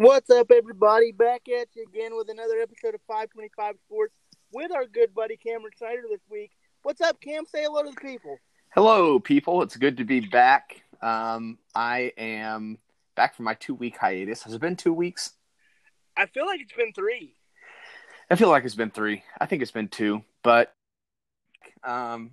What's up, everybody? Back at you again with another episode of 525 Sports with our good buddy Cameron Snyder this week. What's up, Cam? Say hello to the people. Hello, people. It's good to be back. Um, I am back from my two week hiatus. Has it been two weeks? I feel like it's been three. I feel like it's been three. I think it's been two. But um,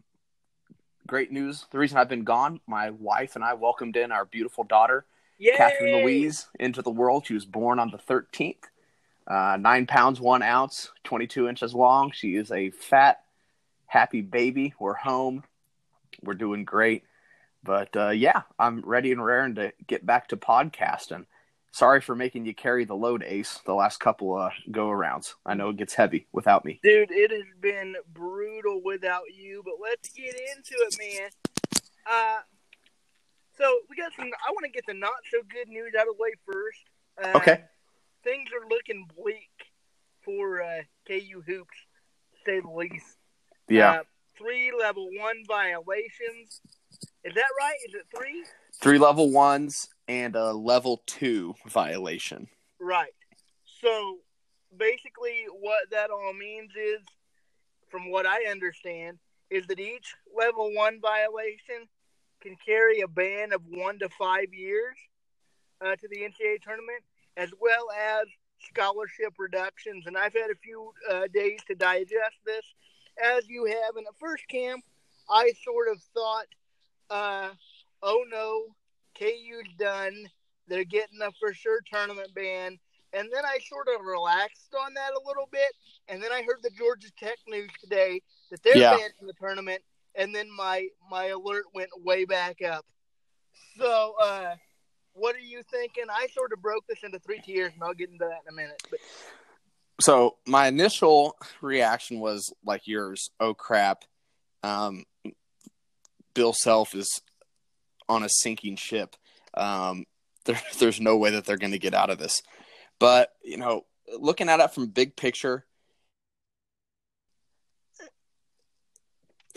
great news. The reason I've been gone, my wife and I welcomed in our beautiful daughter, Yay! Catherine Louise, into the world. She was born on the 13th. Uh, nine pounds, one ounce, 22 inches long. She is a fat, happy baby. We're home. We're doing great. But uh, yeah, I'm ready and raring to get back to podcasting. Sorry for making you carry the load, Ace, the last couple uh, go arounds. I know it gets heavy without me. Dude, it has been brutal without you, but let's get into it, man. Uh, so we got some. I want to get the not so good news out of the way first. Uh, Okay. Things are looking bleak for uh, KU hoops, to say the least. Yeah. Uh, three level one violations. Is that right? Is it three? Three level ones and a level two violation. Right. So basically, what that all means is, from what I understand, is that each level one violation can carry a ban of one to five years uh, to the NCAA tournament, as well as scholarship reductions. And I've had a few uh, days to digest this, as you have. In the first, camp, I sort of thought, uh, oh no, KU's done. They're getting a for sure tournament ban. And then I sort of relaxed on that a little bit. And then I heard the Georgia Tech news today that they're Yeah. banned from the tournament. And then my my alert went way back up. So, uh, what are you thinking? I sort of broke this into three tiers, and I'll get into that in a minute. But So my initial reaction was like yours. Oh crap! Um, Bill Self is on a sinking ship. Um, there, there's no way that they're going to get out of this. But you know, looking at it from big picture,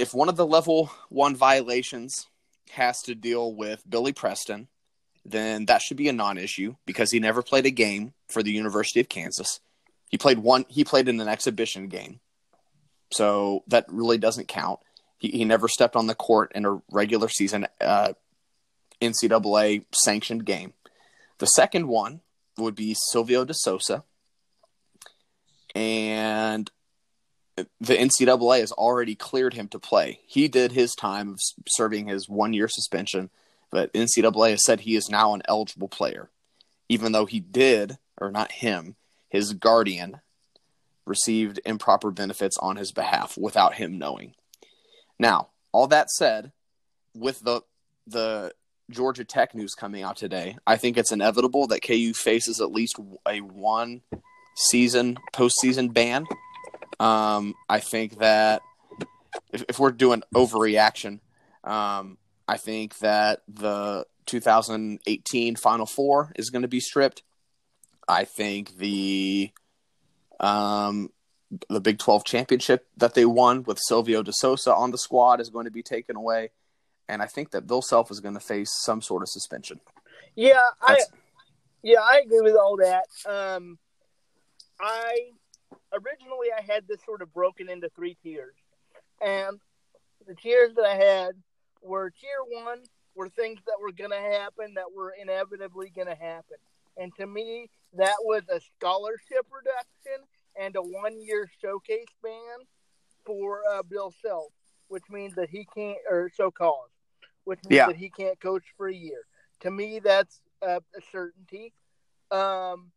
if one of the level one violations has to deal with Billy Preston, then that should be a non-issue because he never played a game for the University of Kansas. He played one. He played in an exhibition game, so that really doesn't count. He, he never stepped on the court in a regular season uh, NCAA sanctioned game. The second one would be Silvio De Sousa, and the NCAA has already cleared him to play. He did his time of serving his one year suspension, but NCAA has said he is now an eligible player, even though he did, or not him, his guardian received improper benefits on his behalf without him knowing. Now, all that said, with the the Georgia Tech news coming out today, I think it's inevitable that KU faces at least a one season postseason ban. Um, I think that if, if we're doing overreaction, um, I think that the 2018 Final Four is going to be stripped. I think the um, the Big 12 championship that they won with Silvio De Sousa on the squad is going to be taken away. And I think that Bill Self is going to face some sort of suspension. yeah, I yeah I agree with all that. Um, I originally I had this sort of broken into three tiers, and the tiers that I had were tier one were things that were going to happen that were inevitably going to happen, and to me that was a scholarship reduction and a one year show-cause ban for uh, Bill Self, which means that he can't or so called, which means Yeah. that he can't coach for a year. To me, that's uh, a certainty. Um,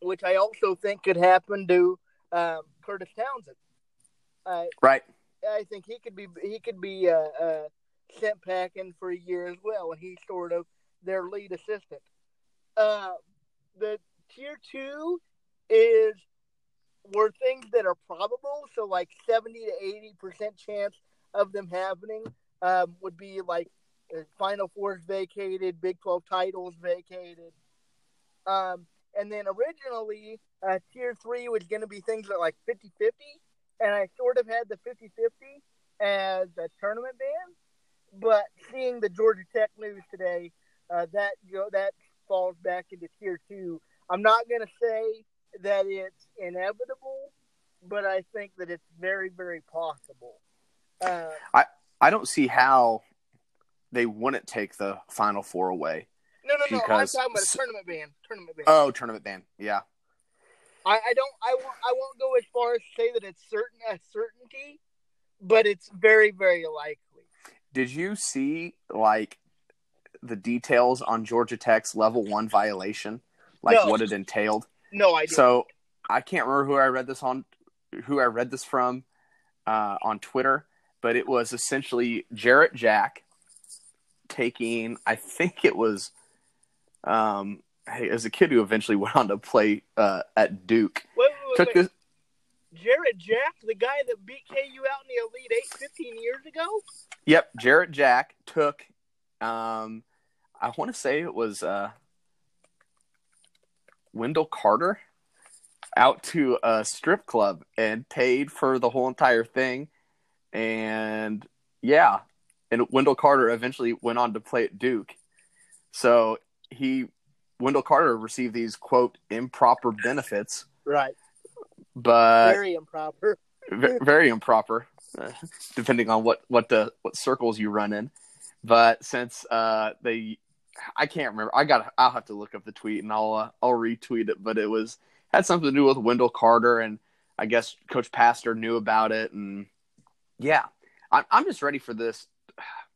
which I also think could happen to um, Kurtis Townsend. I Right. I think he could be he could be uh, uh, sent packing for a year as well, and he's sort of their lead assistant. Uh, the tier two is were things that are probable, so like seventy to eighty percent chance of them happening um, would be like uh, Final Fours vacated, Big Twelve titles vacated. Um, and then originally, uh, tier three was going to be things that like 50 50. And I sort of had the 50 50 as a tournament ban. But seeing the Georgia Tech news today, uh, that you know, that falls back into tier two. I'm not going to say that it's inevitable, but I think that it's very, very possible. Uh, I I don't see how they wouldn't take the final four away. No, no, no. I'm talking about a tournament ban. Tournament ban. Oh, tournament ban. Yeah. I, I don't. I won't. I won't go as far as to say that it's certain a certainty, but it's very, very likely. Did you see like the details on Georgia Tech's level one violation? Like No. what it entailed? No idea. So I can't remember who I read this on, who I read this from uh, on Twitter, but it was essentially Jarrett Jack taking, I think it was, um, hey, as a kid who eventually went on to play uh, at Duke, wait, wait, took wait, this. Jarrett Jack, the guy that beat KU out in the Elite Eight 15 years ago. Yep, Jarrett Jack took. Um, I want to say it was uh, Wendell Carter out to a strip club and paid for the whole entire thing, and yeah, and Wendell Carter eventually went on to play at Duke. So he, Wendell Carter, received these quote improper benefits, Right. but very improper. ve- very improper, uh, depending on what what the what circles you run in. But since uh, they, I can't remember. I got. I'll have to look up the tweet and I'll uh, I'll retweet it. But it was had something to do with Wendell Carter, and I guess Coach Pastner knew about it. And yeah, I'm I'm just ready for this.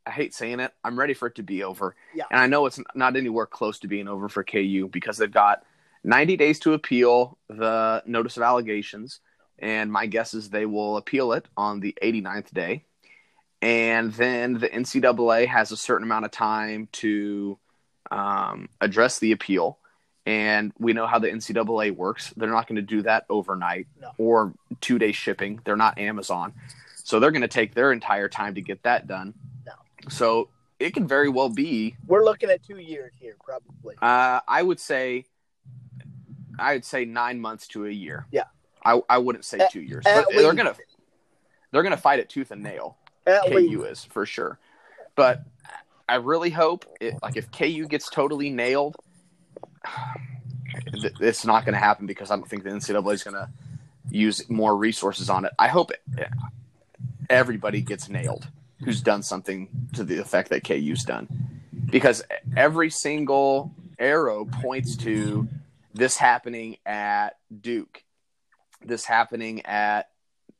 I hate saying it. I'm ready for it to be over. Yeah. And I know it's not anywhere close to being over for KU because they've got 90 days to appeal the notice of allegations and my guess is they will appeal it on the 89th day. And then the NCAA has a certain amount of time to um, address the appeal. And we know how the NCAA works. They're not going to do that overnight No. or two day shipping. They're not Amazon. So they're going to take their entire time to get that done. So it can very well be We're looking at two years here, probably. uh, I would say, I would say nine months to a year. Yeah. I, I wouldn't say At- two years, they're least. gonna they're gonna fight it tooth and nail. At KU least. is for sure, but I really hope it, like if KU gets totally nailed, it's not going to happen because I don't think the NCAA is going to use more resources on it. I hope it, everybody gets nailed who's done something to the effect that KU's done, because every single arrow points to this happening at Duke, this happening at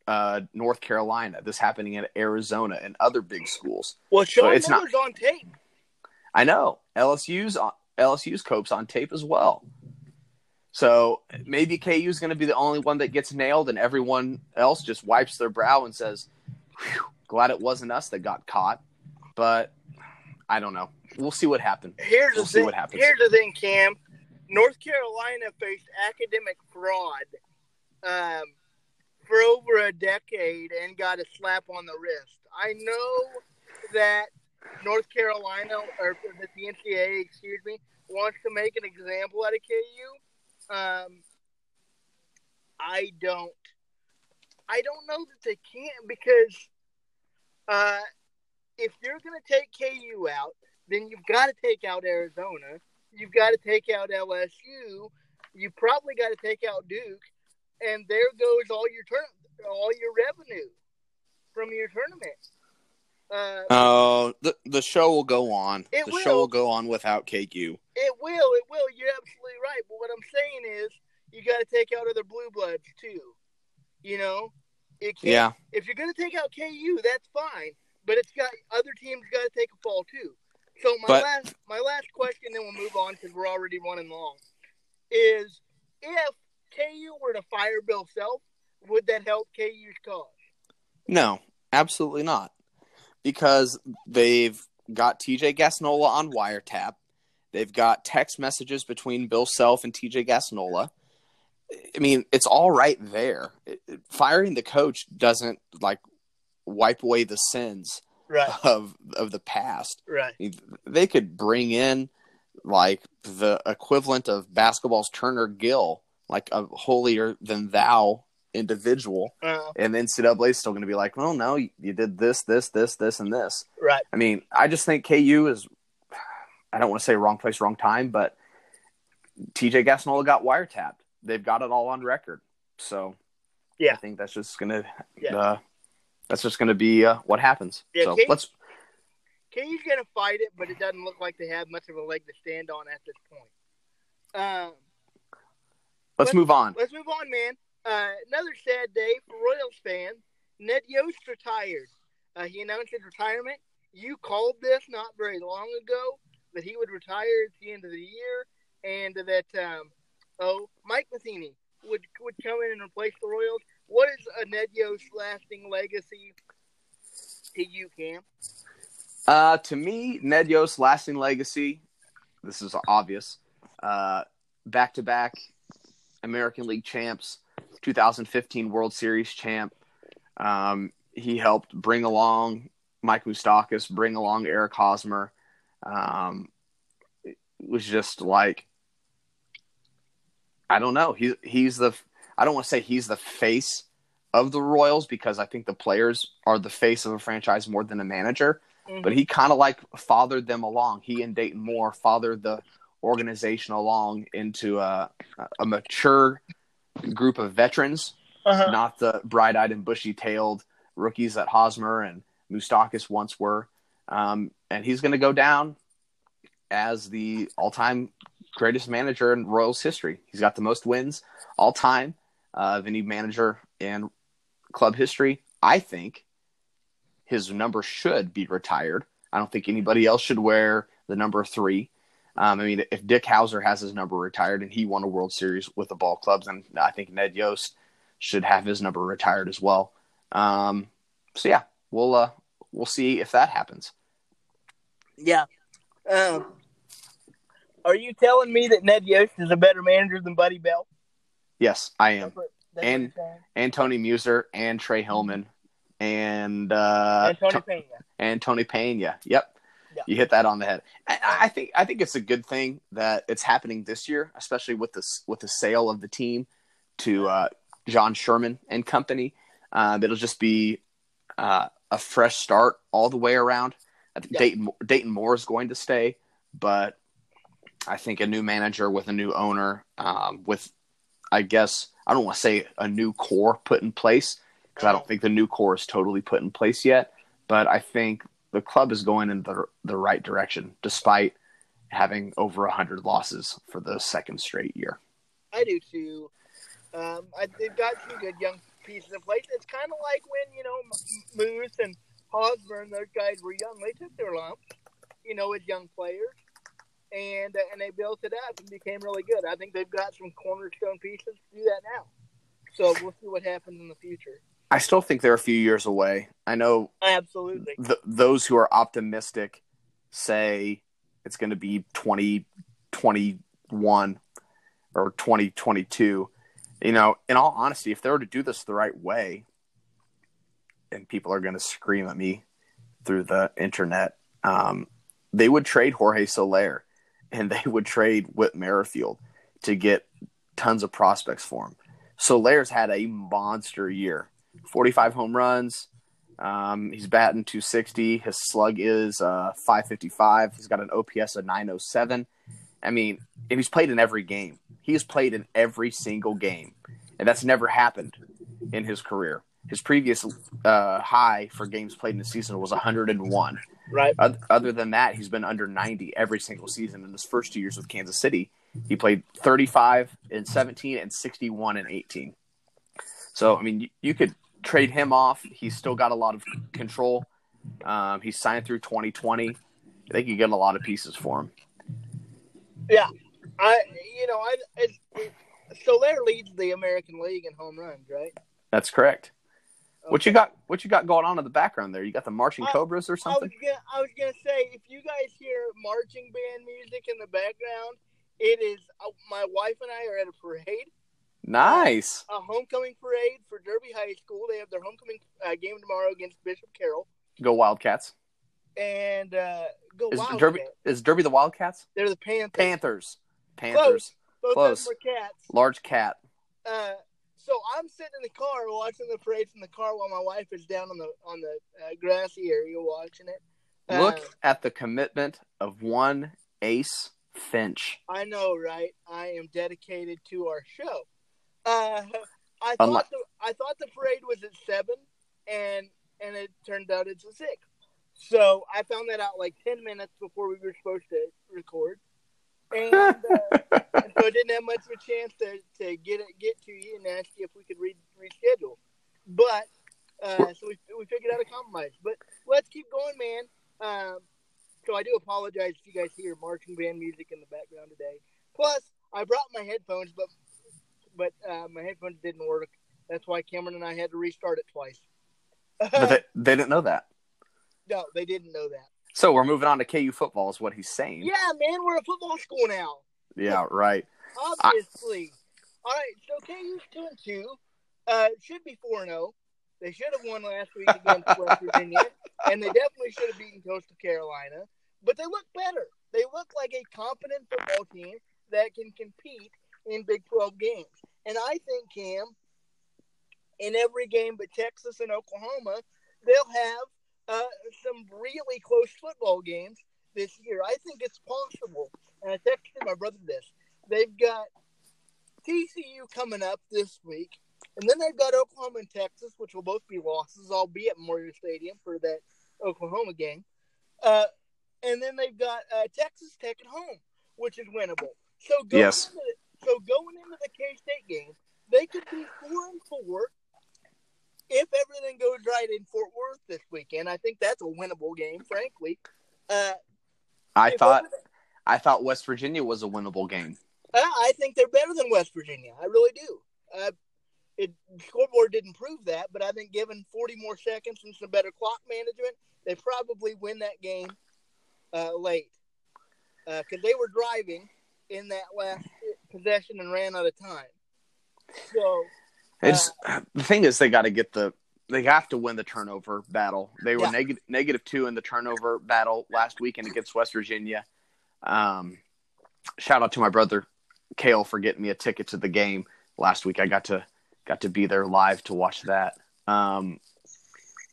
uh, North Carolina, this happening at Arizona and other big schools. Well, Sean it's not- on tape. I know LSU's on LSU's Cope's on tape as well. So maybe KU is going to be the only one that gets nailed, and everyone else just wipes their brow and says, "Whew, "Glad it wasn't us that got caught." But I don't know. We'll see what happens. Here's We'll the thing. Here's the thing, Cam. North Carolina faced academic fraud um, for over a decade and got a slap on the wrist. I know that North Carolina, or that the NCAA, excuse me, wants to make an example out of KU. Um, I don't. I don't know that they can because uh, if you're going to take KU out, then you've got to take out Arizona. You've got to take out LSU. You probably got to take out Duke, and there goes all your turn, all your revenue from your tournament. Uh, Oh, the the show will go on. It the will. show will go on without KU. it will, it will. You're absolutely right. But what I'm saying is, you got to take out other blue bloods too. You know, Yeah, if you're going to take out KU, that's fine. But it's got other teams got to take a fall too. So my But- last my last question, then we'll move on because we're already running long. Is if KU were to fire Bill Self, would that help KU's cause? no, absolutely not, because they've got TJ Gassnola on wiretap. They've got text messages between Bill Self and TJ Gassnola. I mean, it's all right there. Firing the coach doesn't like wipe away the sins Right, of of the past. right, They could bring in like the equivalent of basketball's Turner Gill, like a holier than thou individual, uh, and the NCAA is still going to be like, well, no, you, you did this, this, this, this, and this. right. I mean, I just think KU is, I don't want to say wrong place, wrong time, but TJ Gassnola got wiretapped. They've got it all on record. So Yeah. I think that's just gonna Yeah. uh, that's just gonna be uh, what happens. Yeah, so let's Katie's gonna fight it, but it doesn't look like they have much of a leg to stand on at this point. Um, let's move on. let's move on, man. Uh, another sad day for Royals fans. Ned Yost retired. Uh, he announced his retirement. You called this not very long ago that he would retire at the end of the year, and that um, oh, Mike Matheny would would come in and replace the Royals. What is a Ned Yost lasting legacy to you, Cam? Uh, to me, Ned Yost's lasting legacy. This is obvious. Uh, back-to-back American League champs, 2015 World Series champ. Um, he helped bring along Mike Moustakas, bring along Eric Hosmer. Um, it was just like I don't know. He he's the I don't want to say he's the face of the Royals because I think the players are the face of a franchise more than a manager. But he kind of like fathered them along. He and Dayton Moore fathered the organization along into a, a mature group of veterans Uh-huh. not the bright-eyed and bushy-tailed rookies that Hosmer and Moustakas once were. Um, and he's going to go down as the all-time greatest manager in Royals history. He's got the most wins all time uh, of any manager in club history. I think his number should be retired. I don't think anybody else should wear the number three. Um, I mean, if Dick Howser has his number retired and he won a World Series with the ball clubs, then I think Ned Yost should have his number retired as well. Um, so yeah, we'll uh, we'll see if that happens. Yeah. Um, are you telling me that Ned Yost is a better manager than Buddy Bell? Yes, I am. That's what- that's And- And Tony Muser and Trey Hillman and uh, and Tony To- Pena. and Tony Pena. Yep. Yeah. You hit that on the head. I, I think I think it's a good thing that it's happening this year, especially with this with the sale of the team to uh, John Sherman and company. Um, it'll just be uh, a fresh start all the way around. I think Yeah. Dayton Dayton Moore is going to stay, but I think a new manager with a new owner, um, with I guess I don't want to say a new core put in place because I don't think the new core is totally put in place yet. But I think the club is going in the the right direction, despite having over hundred losses for the second straight year. I do too. Um, I, they've got some good young pieces in place. It's kind of like when you know Moose and Hosmer and those guys were young. They took their lumps, you know, as young players, and uh, and they built it up and became really good. I think they've got some cornerstone pieces to do that now. So we'll see what happens in the future. I still think they're a few years away. I know Absolutely. th- those who are optimistic say it's going to be 2021 or 2022. You know, in all honesty, if they were to do this the right way, and people are going to scream at me through the internet, um, they would trade Jorge Soler and they would trade Whit Merrifield to get tons of prospects for him. So Soler's had a monster year 45 home runs, um, he's batting 260. His slug is uh, 555. He's got an OPS of 907. I mean, and he's played in every game. He has played in every single game, and that's never happened in his career. His previous uh, high for games played in the season was 101. Right. Other than that, he's been under 90 every single season. In his first two years with Kansas City, he played 35 in 17 and 61 in 18. So, I mean, you, you could trade him off. He's still got a lot of control. Um, he's signed through 2020. They could get a lot of pieces for him. Yeah. I, you know, I, it, it, Soler leads the American League in home runs, right? That's correct. What you got? What you got going on in the background there? You got the marching I- cobras or I was something? gonna, I was gonna say, if you guys hear marching band music in the background, it is uh, my wife and I are at a parade, Nice. a homecoming parade for Derby High School. They have their homecoming uh, game tomorrow against Bishop Carroll, Go Wildcats. and uh, go Is Wildcats. Derby is Derby the Wildcats? They're the Panthers. Panthers. Panthers. Both Close. of them are cats. Large cat. So I'm sitting in the car watching the parade from the car while my wife is down on the on the uh, grassy area watching it. Uh, Look at the commitment of one ace Finch. I know, right? I am dedicated to our show. Uh, I thought Unlike- the, I thought the parade was at seven, and and it turned out it's at six. So I found that out like ten minutes before we were supposed to record, and uh, so I didn't have much of a chance to, to get it get to you and ask you if we could re- reschedule. But uh, so we we figured out a compromise. But let's keep going, man. Um, so I do apologize if you guys hear marching band music in the background today. Plus, I brought my headphones, but but uh, my headphones didn't work. That's why Cameron and I had to restart it twice. But they, they didn't know that. no, they didn't know that. So we're moving on to KU football, is what he's saying. Yeah, man, we're a football school now. Yeah, right. Obviously. All right, so KU's two and two. Uh, should be four and zero. They should have won last week against West Virginia, and they definitely should have beaten Coastal Carolina. But they look better. They look like a competent football team that can compete in Big Twelve games. And I think Cam, in every game but Texas and Oklahoma, they'll have uh, some really close football games this year. I think it's possible. And I texted my brother this. They've got TCU coming up this week, and then they've got Oklahoma and Texas, which will both be losses. I'll be at Memorial Stadium for that Oklahoma game. Uh, and then they've got uh, Texas Tech at home, which is winnable. So going Yes. into, so going into the K State game, they could be four and four if everything goes right in Fort Worth this weekend. I think that's a winnable game, frankly. Uh, I thought I thought West Virginia was a winnable game. Uh, I think they're better than West Virginia. I really do. Uh, it scoreboard didn't prove that, but I think given 40 more seconds and some better clock management, they probably win that game uh, late because they were driving in that last possession and ran out of time. So It's the thing is they got to get the they have to win the turnover battle. They were Yeah. negative negative two in the turnover battle last weekend against West Virginia. Um, shout out to my brother Kale for getting me a ticket to the game last week. I got to got to be there live to watch that. Um,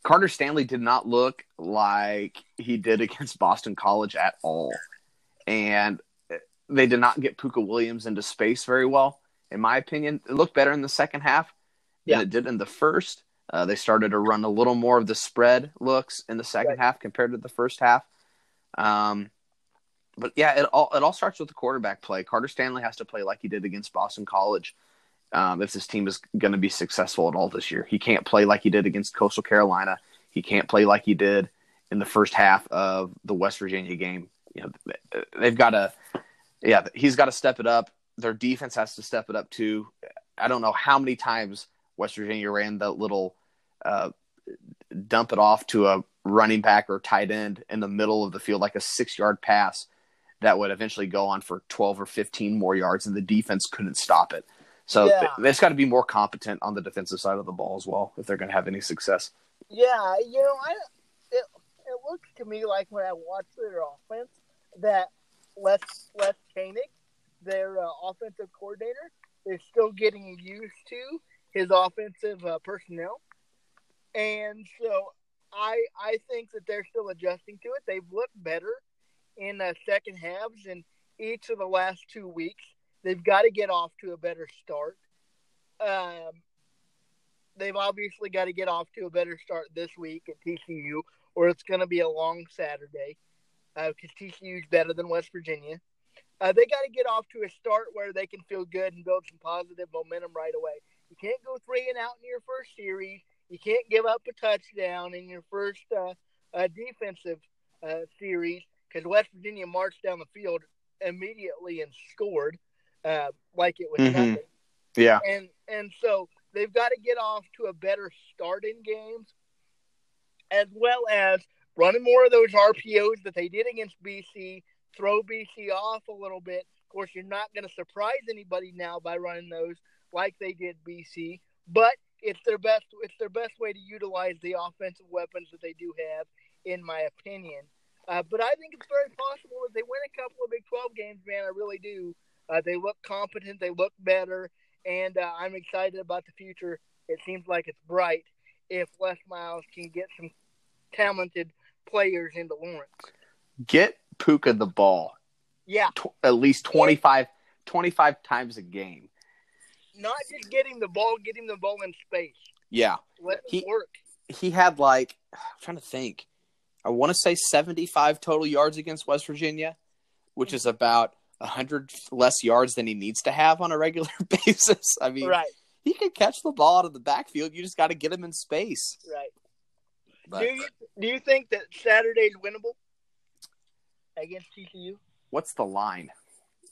Carter Stanley did not look like he did against Boston College at all, and they did not get Pooka Williams into space very well. In my opinion, it looked better in the second half than Yeah. it did in the first. Uh, they started to run a little more of the spread looks in the second Right. half compared to the first half. Um, but yeah, it all it all starts with the quarterback play. Carter Stanley has to play like he did against Boston College um, if this team is going to be successful at all this year. He can't play like he did against Coastal Carolina. He can't play like he did in the first half of the West Virginia game. You know, they've got to, yeah, he's got to step it up. Their defense has to step it up too. I don't know how many times West Virginia ran the little uh, dump it off to a running back or tight end in the middle of the field, like a six yard pass that would eventually go on for 12 or 15 more yards, and the defense couldn't stop it. So Yeah. have got to be more competent on the defensive side of the ball as well if they're going to have any success. Yeah, you know, I it, it looks to me like when I watch their offense that Les Les Koenning, their uh, offensive coordinator, is still getting used to his offensive uh, personnel, and so I I think that they're still adjusting to it. They've looked better in uh, second halves in each of the last two weeks. They've got to get off to a better start. Um, they've obviously got to get off to a better start this week at TCU, or it's going to be a long Saturday because TCU is better than West Virginia. Uh, they got to get off to a start where they can feel good and build some positive momentum right away. You can't go three and out in your first series. You can't give up a touchdown in your first uh, uh, defensive uh, series because West Virginia marched down the field immediately and scored uh, like it was Mhm. nothing Yeah. and and so they've got to get off to a better start in games, as well as running more of those RPOs that they did against BC. Throw BC off a little bit. Of course, you're not going to surprise anybody now by running those like they did BC, but it's their best. It's their best way to utilize the offensive weapons that they do have, in my opinion. Uh, but I think it's very possible that they win a couple of Big 12 games, man. I really do. Uh, they look competent. They look better and uh, I'm excited about the future. It seems like it's bright if Les Miles can get some talented players into Lawrence. Get Pooka the ball. Yeah, tw- at least 25, 25 times a game. Not just getting the ball, getting the ball in space. Yeah, Let He- work. he had like I'm trying to think. I want to say 75 total yards against West Virginia, which is about 100 less yards than he needs to have on a regular basis. I mean, Right, he can catch the ball out of the backfield. You just got to get him in space. right. But do you do you think that Saturday's winnable against TCU? what's the line?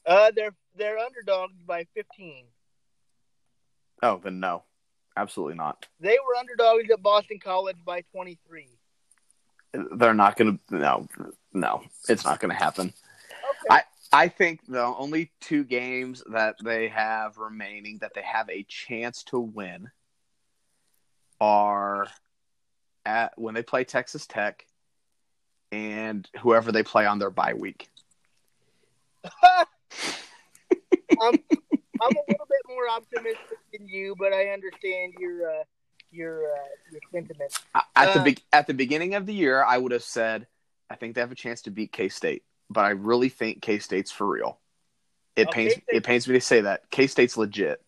Uh, they're they're underdogs by 15. Oh, then no, absolutely not. They were underdogs at Boston College by 23. They're not going to. No, no, it's not going to happen. Okay. I think the only two games that they have remaining that they have a chance to win are at when they play Texas Tech and whoever they play on their bye week. I'm I'm a little bit more optimistic than you, but I understand your uh, your uh, your sentiment. At the Uh, be- at the beginning of the year, I would have said I think they have a chance to beat K State, but I really think K State's for real. It Oh, pains it pains me to say that K State's legit.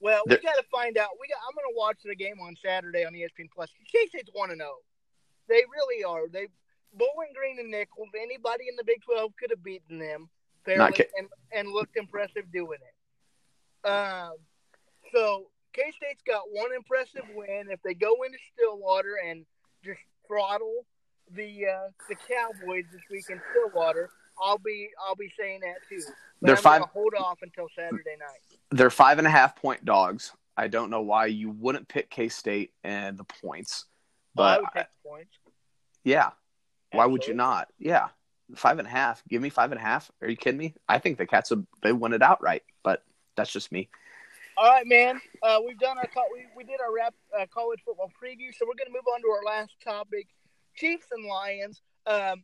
Well, we There- got to find out. We got. I'm going to watch the game on Saturday on ESPN Plus. K State's one to zero. They really are. They Bowling Green and Nicholls. Anybody in the Big Twelve could have beaten them fairly K- and and looked impressive doing it. Um, so K State's got one impressive win. If they go into Stillwater and just throttle the uh, the Cowboys this week in Stillwater, I'll be I'll be saying that too. But They're I'm five- hold off until Saturday night. They're five and a half point dogs. I don't know why you wouldn't pick K State and the points, Well, I but would take the points. yeah, why would you not? Yeah, five and a half. Give me five and a half. Are you kidding me? I think the Cats would they win it outright, that's just me. All right, man. Uh, we've done our we, we did our rap uh, college football preview, so we're going to move on to our last topic: Chiefs and Lions. Um,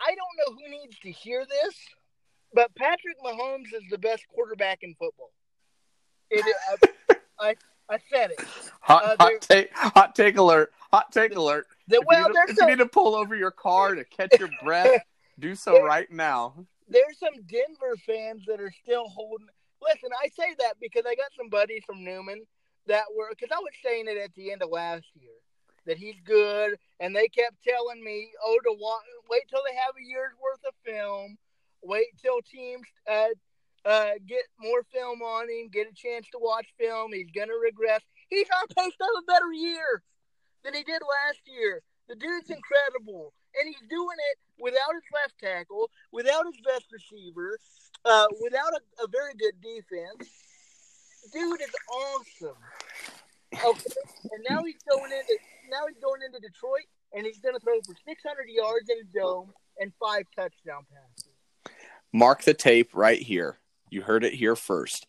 I don't know who needs to hear this, but Patrick Mahomes is the best quarterback in football. It, uh, I I said it. Hot, Uh, hot take, hot take alert, hot take alert. The, If, well, you need if some you need to pull over your car to catch your breath, do so right now. there's some Denver fans that are still holding. Listen, I say that because I got some buddies from Newman that were because I was saying it at the end of last year that he's good, and they kept telling me, "Oh, to wa- wait till they have a year's worth of film, wait till teams uh, uh, get more film on him, get a chance to watch film. He's gonna regress. He's on pace to have a better year than he did last year. The dude's incredible, and he's doing it without his left tackle, without his best receiver, uh, without a, a very good defense. Dude is awesome. Okay, and now he's going into now he's going into Detroit, and he's going to throw for 600 yards in a dome and five touchdown passes. Mark the tape right here. You heard it here first.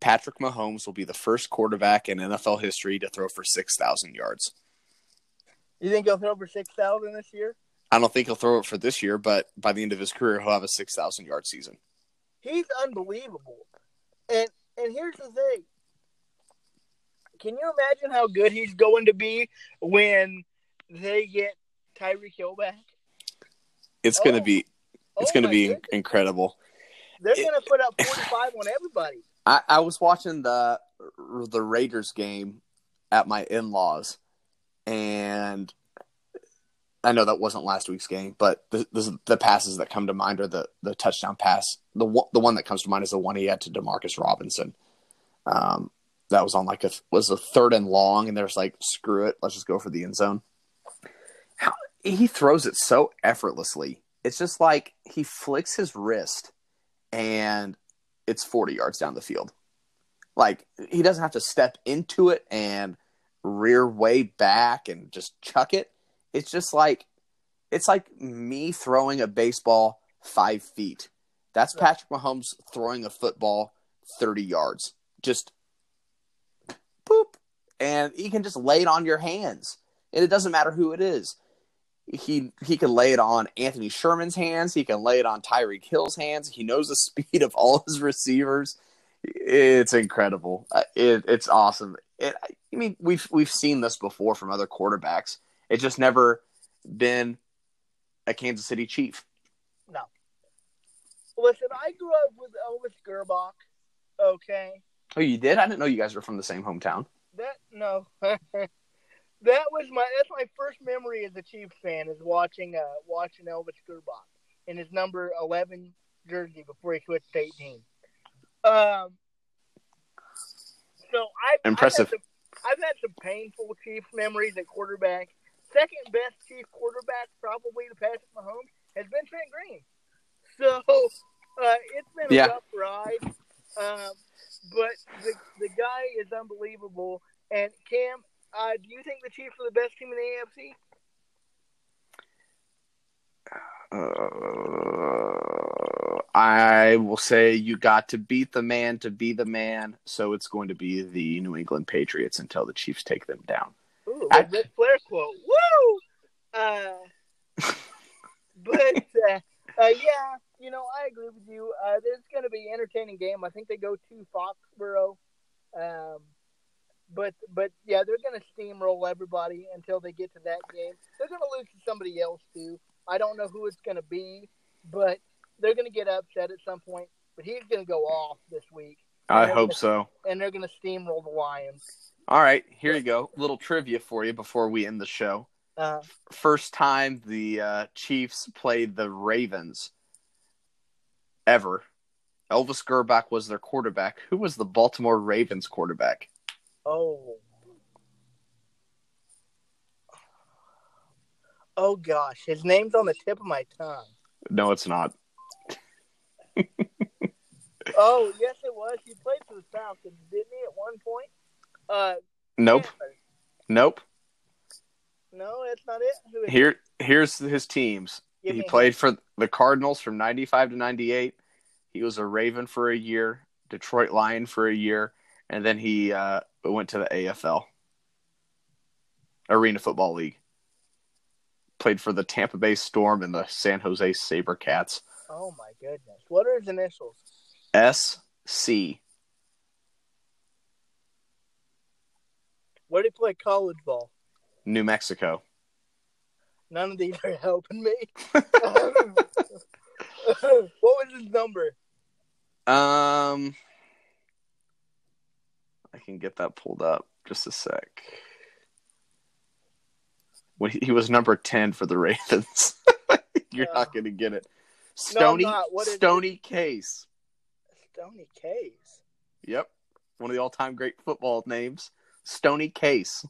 Patrick Mahomes will be the first quarterback in NFL history to throw for 6,000 yards. You think he'll throw for 6,000 this year? I don't think he'll throw it for this year, but by the end of his career, he'll have a 6,000 yard season. He's unbelievable. And and here's the thing. Can you imagine how good he's going to be when they get Tyreek Hill back? It's going to Oh. be it's Oh going to be goodness. incredible. They're it- going to put up 45 on everybody. I, I was watching the the Raiders game at my in laws, and I know that wasn't last week's game, but the, the the passes that come to mind are the the touchdown pass. The one, the one that comes to mind is the one he had to Demarcus Robinson. Um, that was on like a was a third and long, and there's like screw it, let's just go for the end zone. How he throws it so effortlessly. It's just like he flicks his wrist, and it's 40 yards down the field. Like he doesn't have to step into it and rear way back and just chuck it. It's just like it's like me throwing a baseball five feet. That's Patrick Mahomes throwing a football 30 yards. Just boop. And he can just lay it on your hands. And it doesn't matter who it is. He he can lay it on Anthony Sherman's hands. He can lay it on Tyreek Hill's hands. He knows the speed of all his receivers. It's incredible. Uh, It, it's awesome. It, I mean, we've we've seen this before from other quarterbacks. It's just never been a Kansas City Chief. No. Listen, I grew up with Elvis Grbac. Okay, Oh, you did? I didn't know you guys were from the same hometown. that no, that was my that's my first memory as a Chiefs fan is watching uh watching Elvis Grbac in his number eleven jersey before he switched to eighteen. Um, so I Impressive. I've had, some, I've had some painful Chiefs memories at quarterback. Second best Chief quarterback probably to Patrick Mahomes has been Trent Green. So uh, it's been a Yeah. rough ride, um, but the the guy is unbelievable. And Cam, uh, do you think the Chiefs are the best team in the AFC? Uh, I will say you got to beat the man to be the man, so it's going to be the New England Patriots until the Chiefs take them down. Ooh, I- Ric Flair quote. Woo! Uh, but uh, uh, yeah, you know, I agree with you. Uh, there's going to be an entertaining game. I think they go to Foxborough. Um, but but yeah, they're going to steamroll everybody until they get to that game. They're going to lose to somebody else too. I don't know who it's going to be, but they're going to get upset at some point. But he's going to go off this week, I hope so. and they're going to steamroll the Lions. All right, here you go. Little trivia for you before we end the show. Uh, First time the uh, Chiefs played the Ravens ever. Elvis Grbac was their quarterback. Who was the Baltimore Ravens quarterback? Oh. Oh gosh, his name's on the tip of my tongue. No, it's not. Oh yes, it was. He played for the Falcons, didn't he? At one point. Uh, Nope. Nope. No, that's not it. Here, here's his teams. Give he played for the Cardinals from 95 to 98. He was a Raven for a year, Detroit Lion for a year, and then he uh, went to the AFL, Arena Football League. Played for the Tampa Bay Storm and the San Jose SaberCats. Oh my goodness, what are his initials? SC. Where did he play college ball? New Mexico. None of these are helping me. what was his number? Um, I can get that pulled up. Just a sec. When he, he was number ten for the Ravens. You're not Oh. going to get it. No, Stony. What is it? Case. Stony Case. Yep, one of the all-time great football names. Stony Case.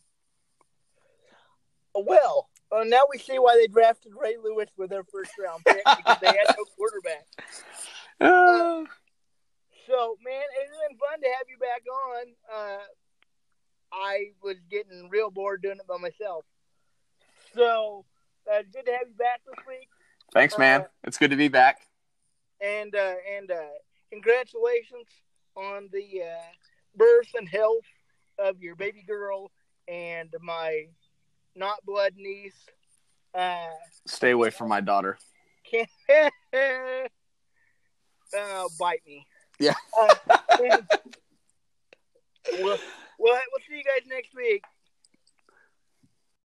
Well, uh, now we see why they drafted Ray Lewis with their first round pick because they had no quarterback. Uh, So, man, it's been fun to have you back on. Uh, I was getting real bored doing it by myself. So, uh, it's good to have you back this week. thanks, man. Uh, it's good to be back. And uh, and uh, congratulations on the uh, birth and health of your baby girl and my not blood niece. Uh, Stay away from my daughter. can't uh, bite me. Yeah. Uh, we'll, we'll, we'll see you guys next week.